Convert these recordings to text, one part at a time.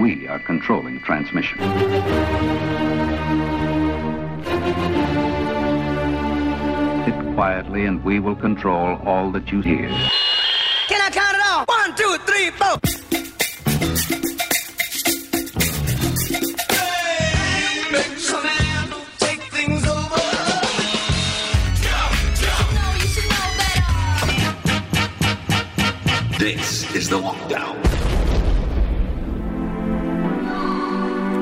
We are controlling transmission. Sit quietly and we will control all that you hear. Can I count it off? One, two, three, four. This is the lockdown.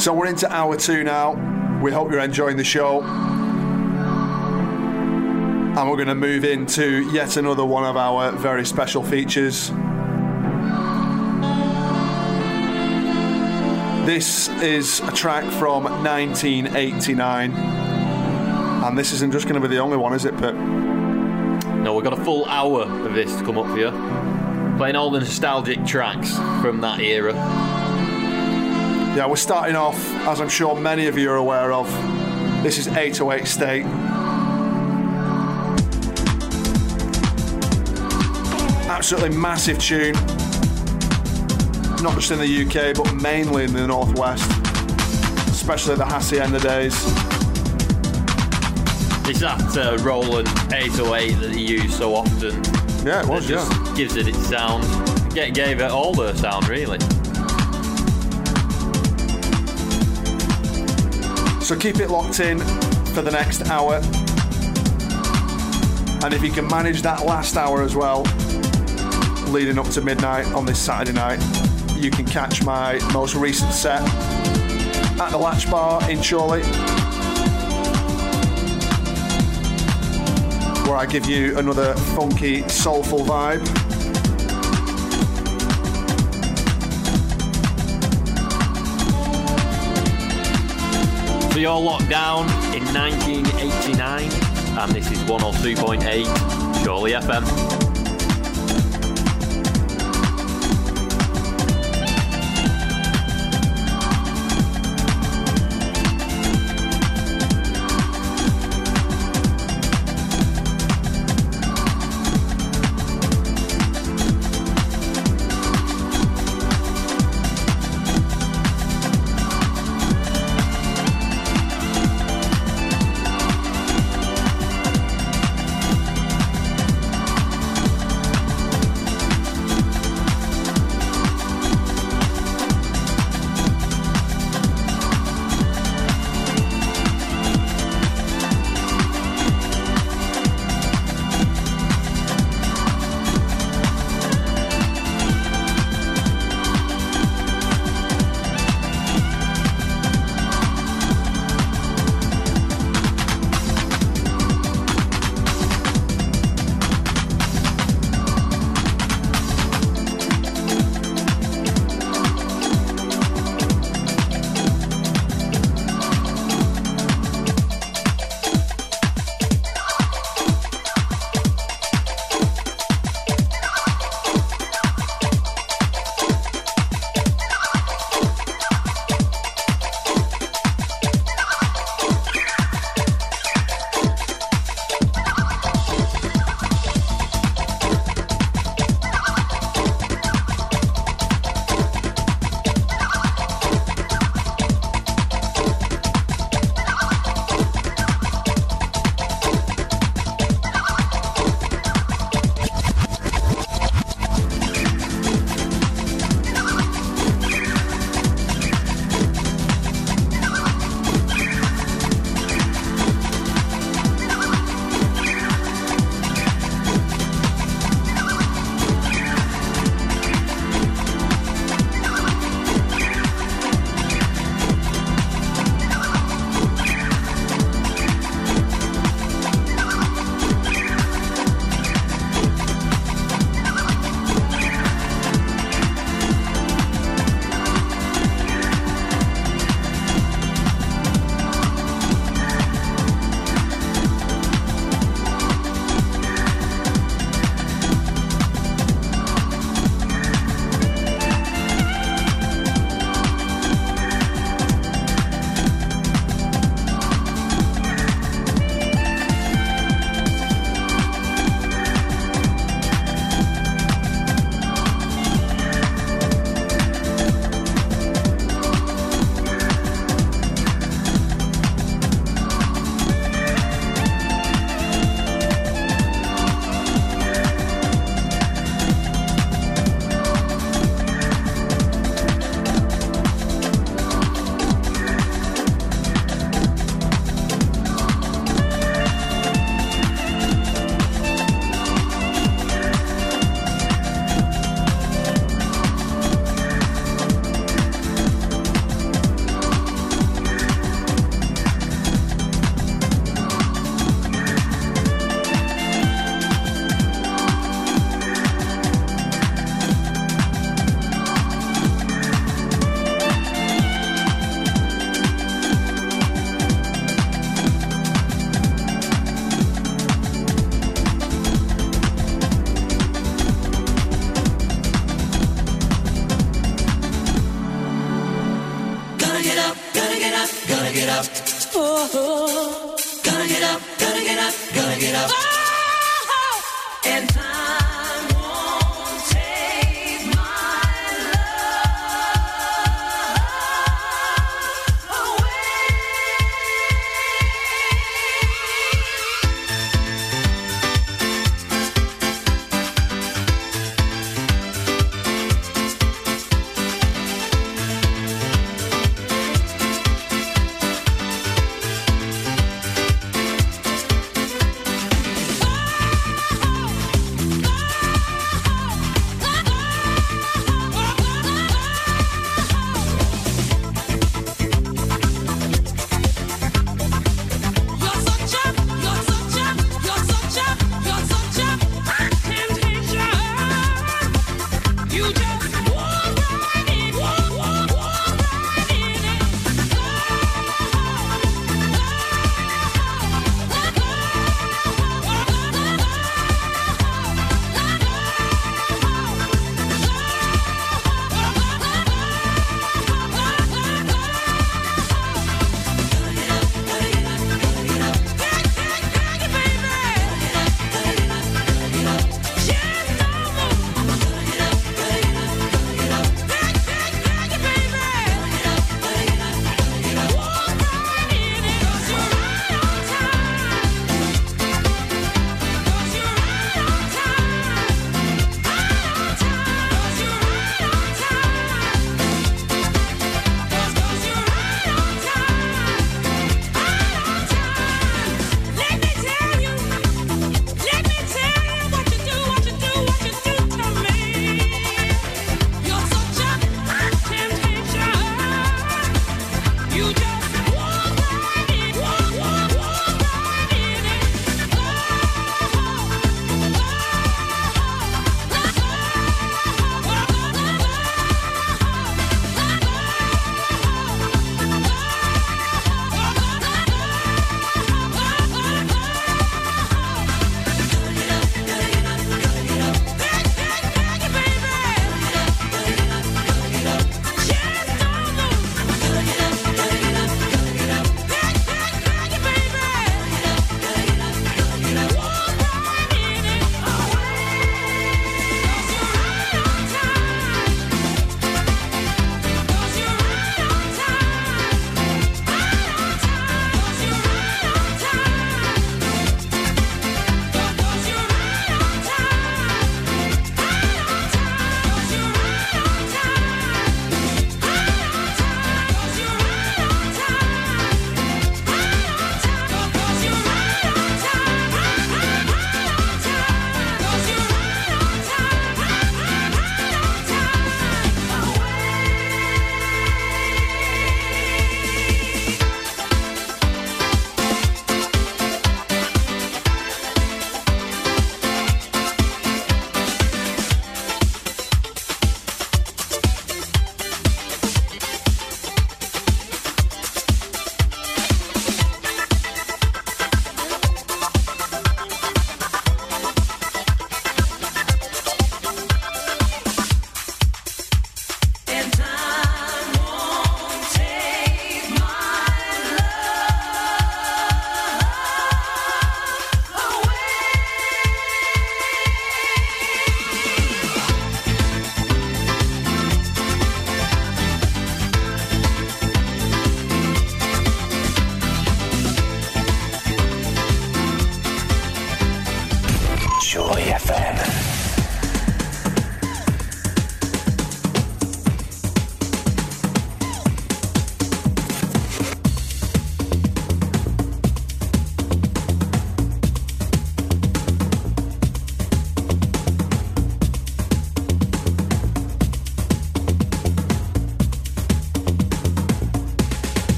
So we're into hour two now. We hope you're enjoying the show. And we're going to move into yet another one of our very special features. This is a track from 1989. And this isn't just going to be the only one, is it, Pip? No, we've got a full hour of this to come up for you. Playing all the nostalgic tracks from that era. Yeah, we're starting off, as I'm sure many of you are aware of. This is 808 State. Absolutely massive tune. Not just in the UK, but mainly in the Northwest, especially the Hacienda days. It's that uh, Roland 808 that they use so often. Yeah, it was, just yeah. gives it its sound. Get, gave it all the sound, really. So keep it locked in for the next hour. And if you can manage that last hour as well, leading up to midnight on this Saturday night, you can catch my most recent set at the Latch Bar in Chorley, where I give you another funky, soulful vibe. You're locked down in 1989, and this is 102.8 Chorley FM.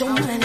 Your money.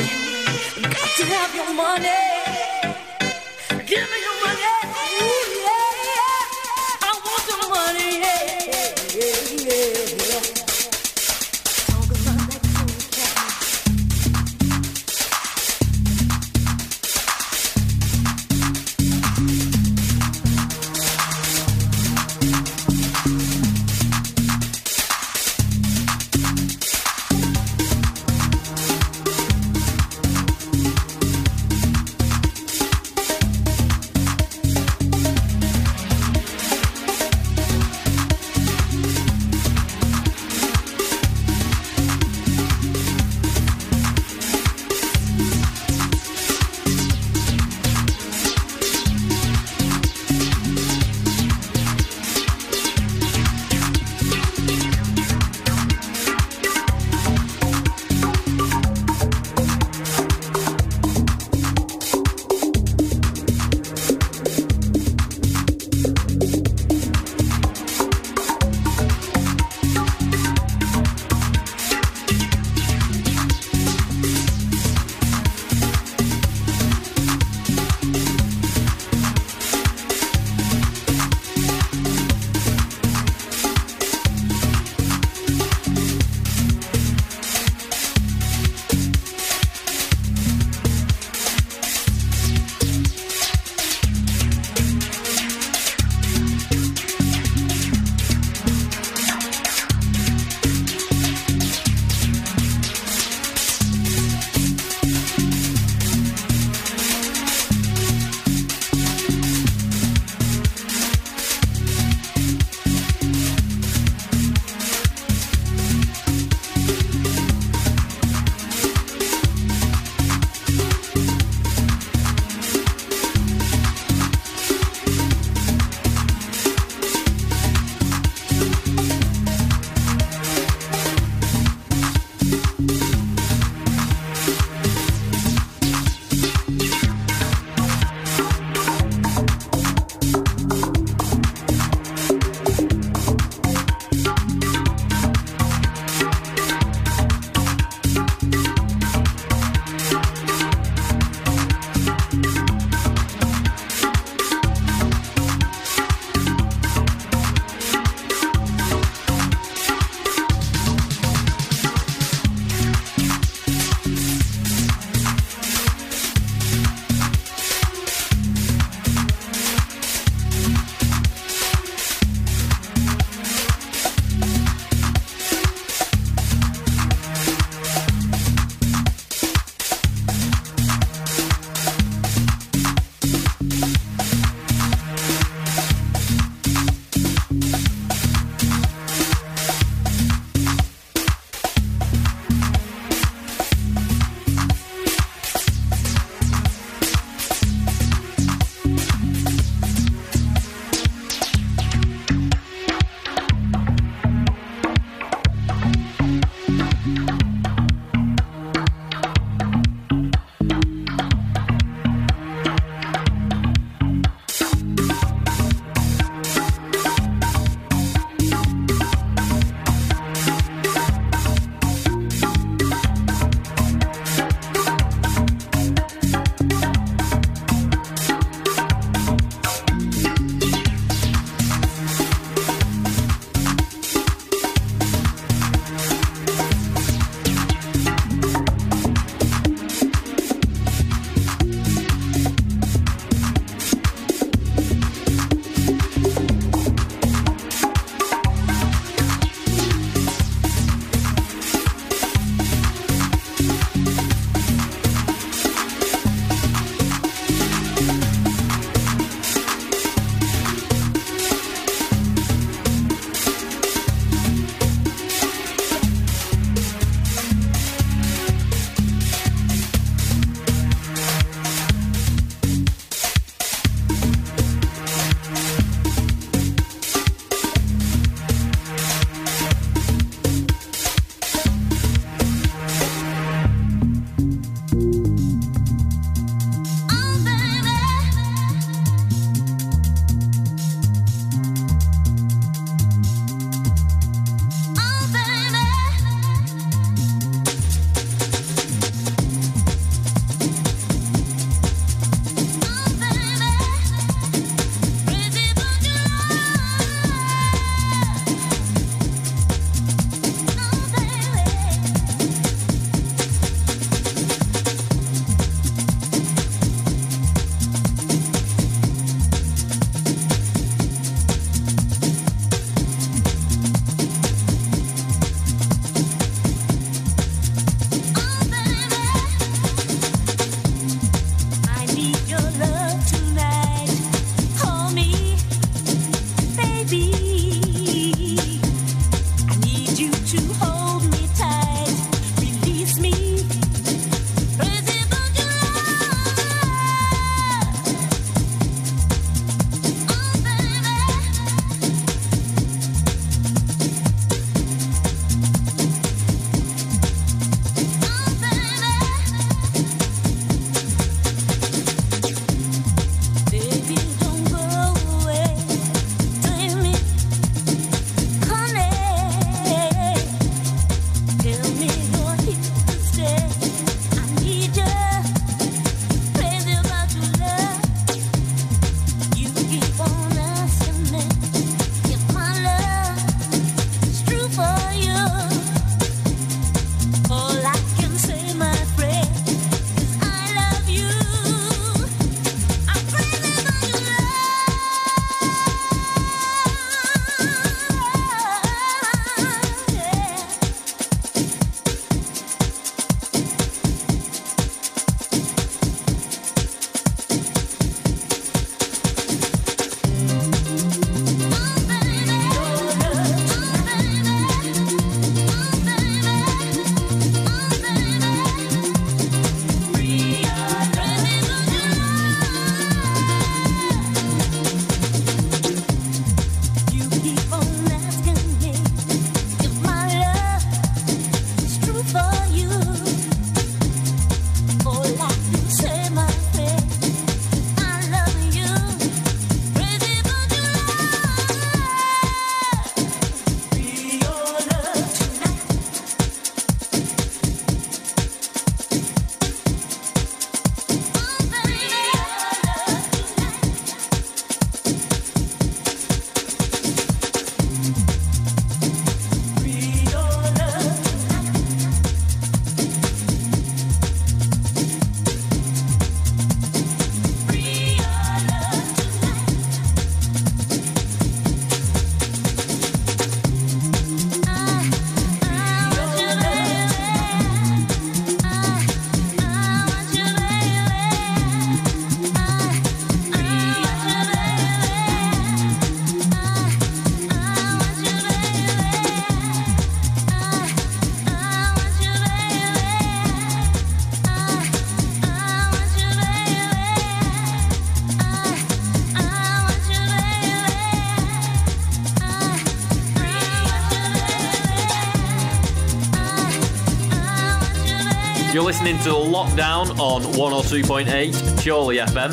Listening to lockdown on 102.8 Chorley FM,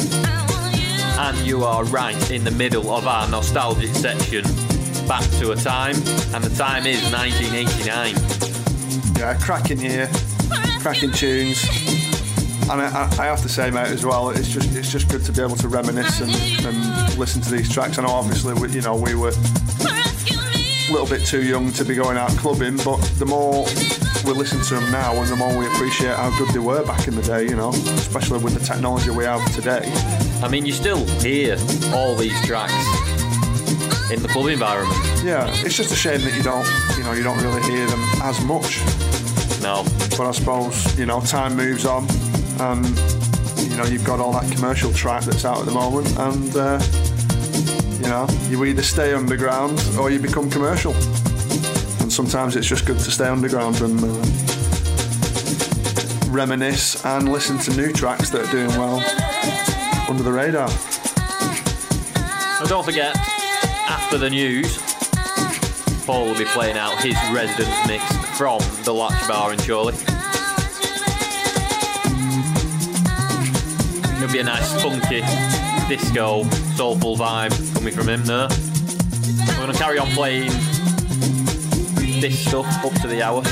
and you are right in the middle of our nostalgic section. Back to a time, and the time is 1989. Yeah, cracking here, cracking tunes. And I, I, I have to say, mate, as well, it's just it's just good to be able to reminisce and, and listen to these tracks. I know, obviously, we, you know, we were a little bit too young to be going out clubbing, but the more we listen to them now, and the more we appreciate how good they were back in the day, you know, especially with the technology we have today. I mean, you still hear all these tracks in the club environment. Yeah, it's just a shame that you don't, you know, you don't really hear them as much. No, But I suppose, you know, time moves on and, you know, you've got all that commercial track that's out at the moment and, uh, you know, you either stay underground or you become commercial. Sometimes it's just good to stay underground and uh, reminisce and listen to new tracks that are doing well under the radar. and don't forget, after the news, Paul will be playing out his residence mix from the Latch Bar in Chorley. It'll be a nice funky disco, soulful vibe coming from him there. We're going to carry on playing this stuff up to the hour.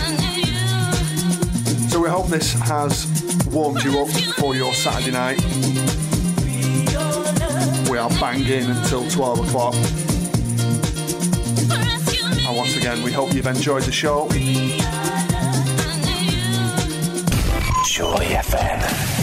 So we hope this has warmed you up for your Saturday night. We are banging until 12 o'clock. And once again, we hope you've enjoyed the show. Joy FM.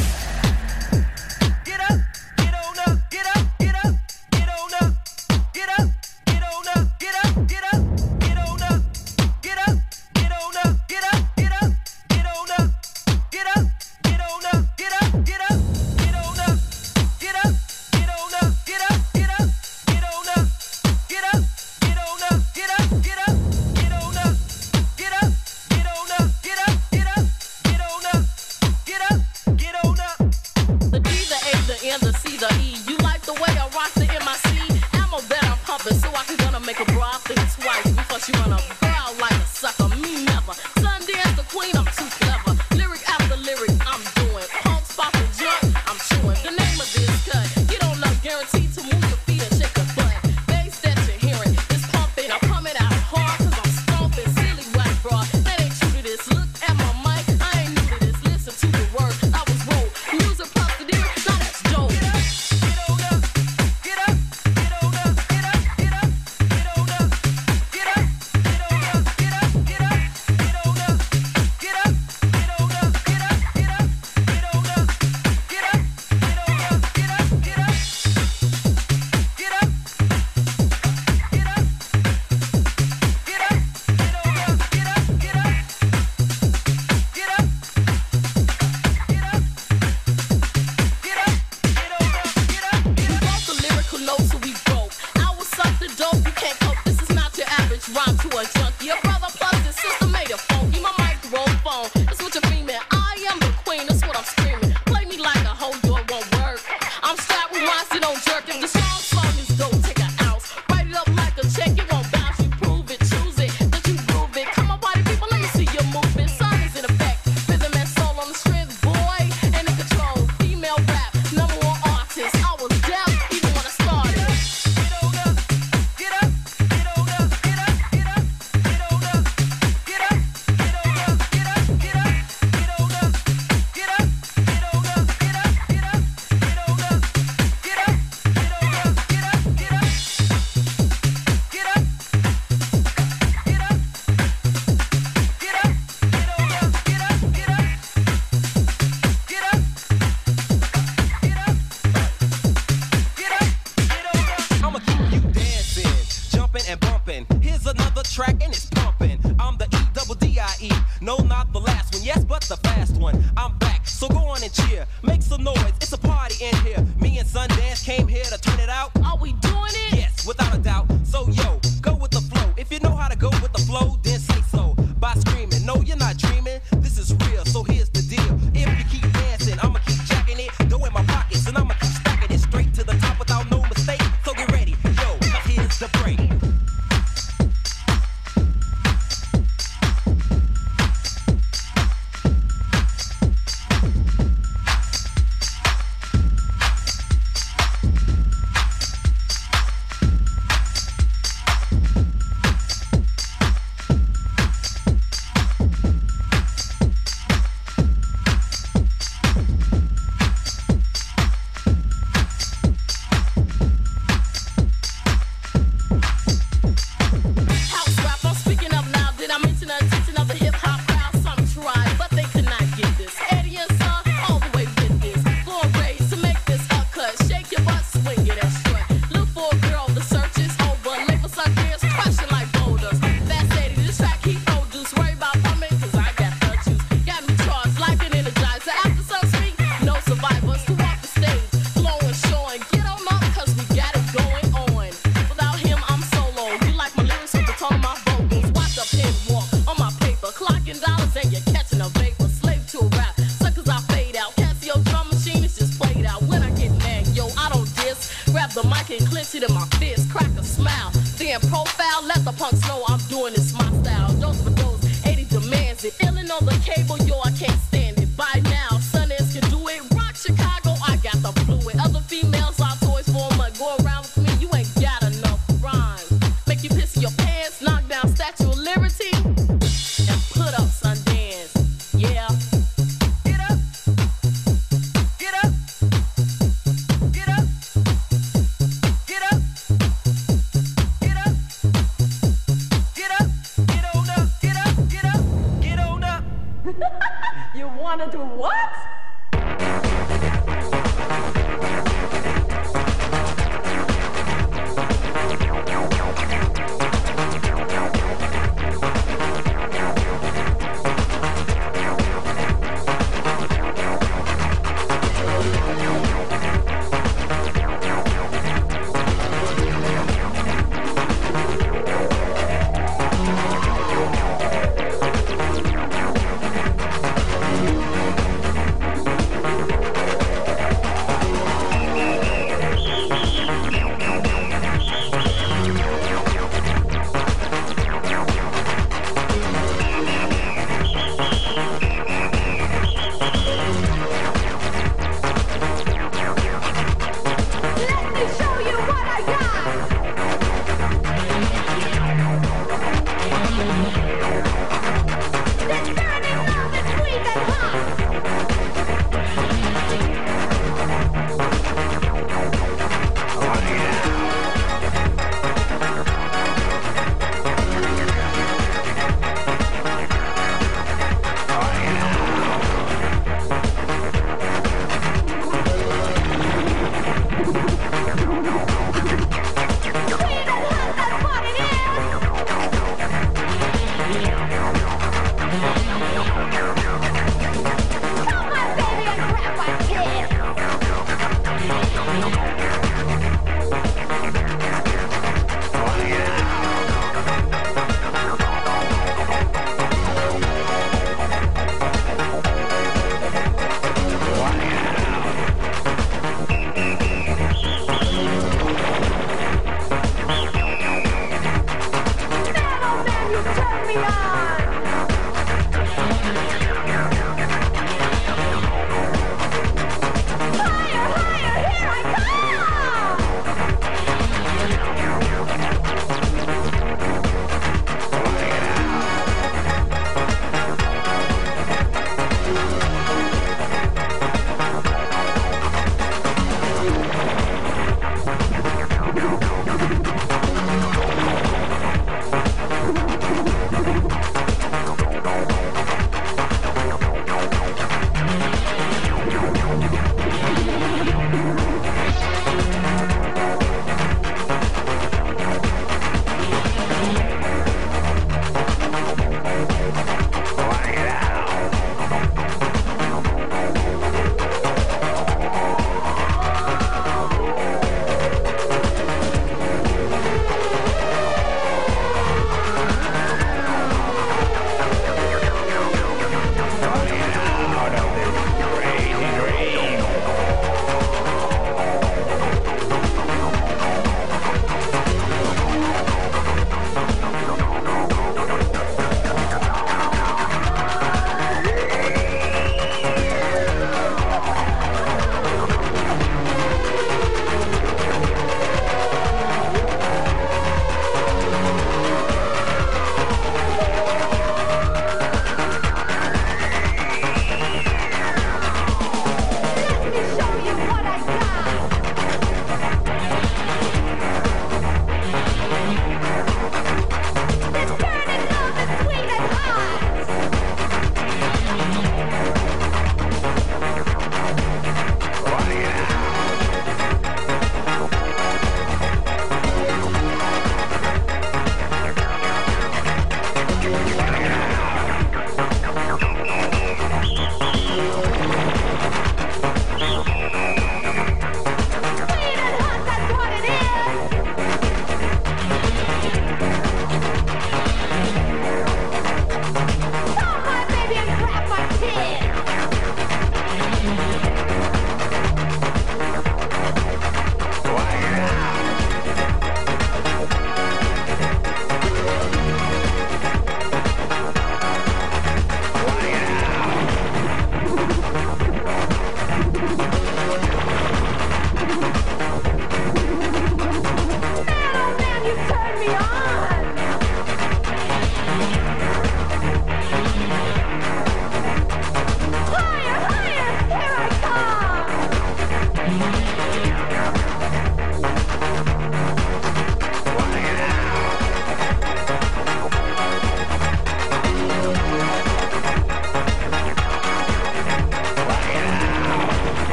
Came here to turn it out. Are we doing it? Yes, without a doubt. So yo, go with the flow. If you know how to go with the flow,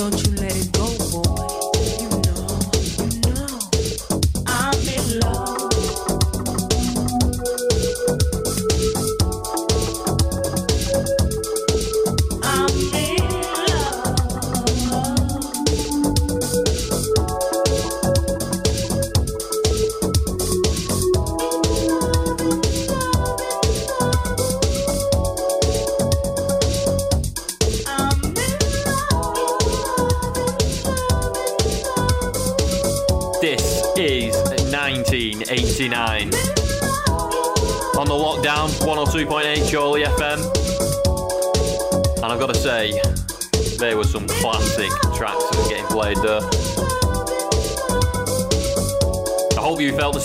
Don't you let it go,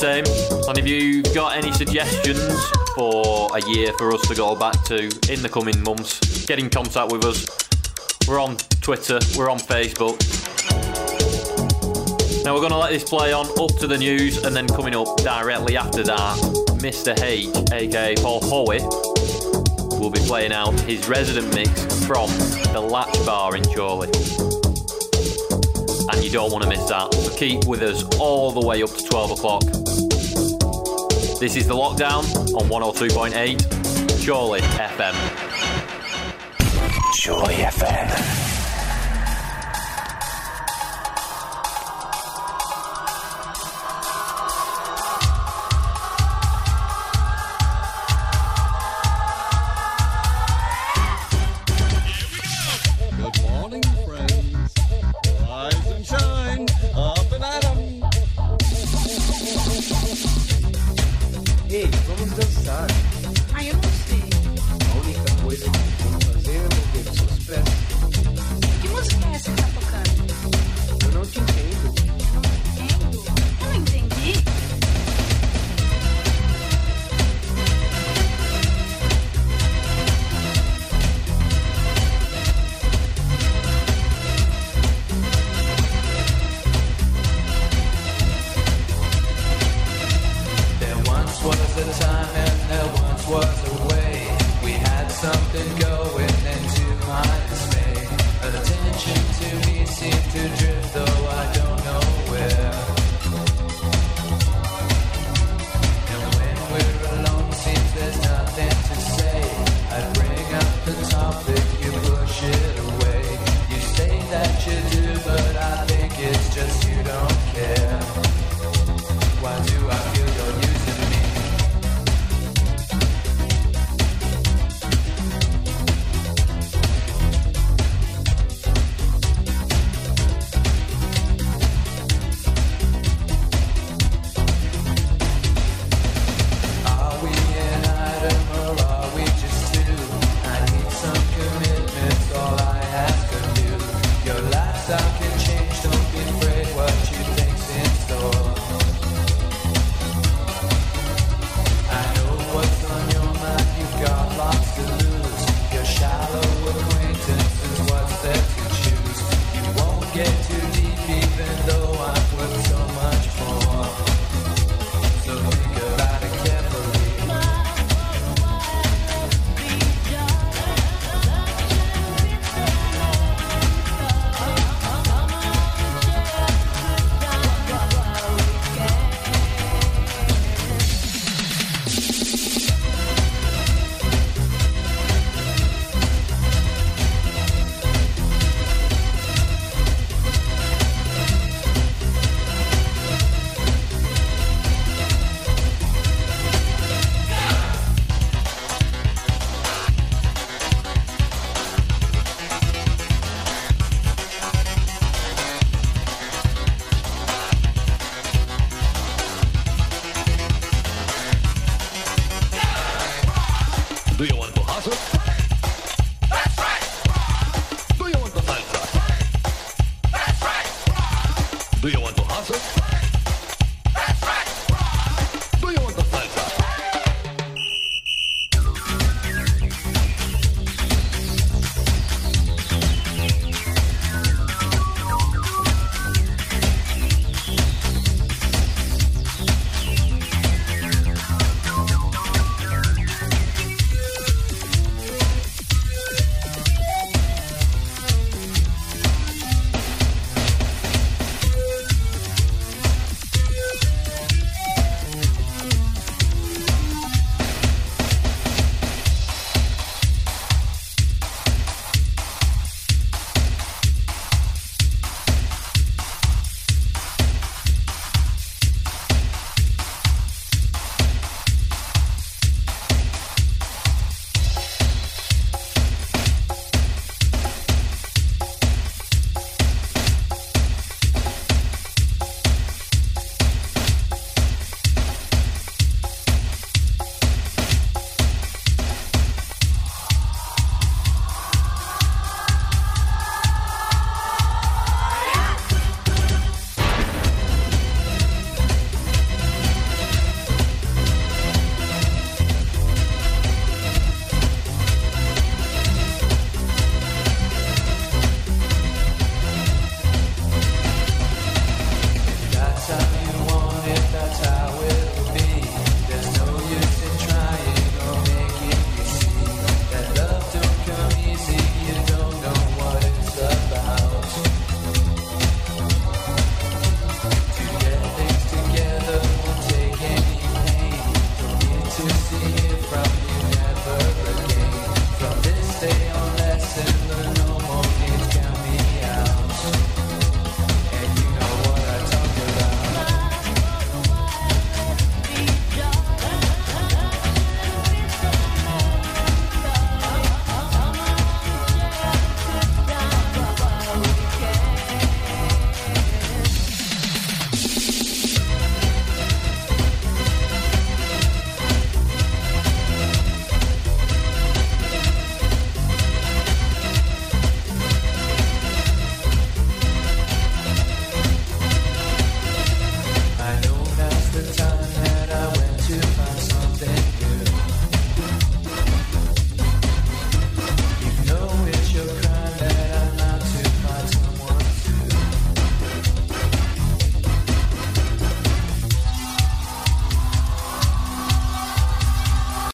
same. And if you've got any suggestions for a year for us to go back to in the coming months, get in contact with us. We're on Twitter, we're on Facebook. Now we're going to let this play on up to the news, and then coming up directly after that, Mr. H, aka Paul Howie, will be playing out his resident mix from the Latch Bar in Chorley. And you don't want to miss that, so keep with us all the way up to 12 o'clock. This is The Lockdown on 102.8 Chorley FM. Chorley FM. Dançar.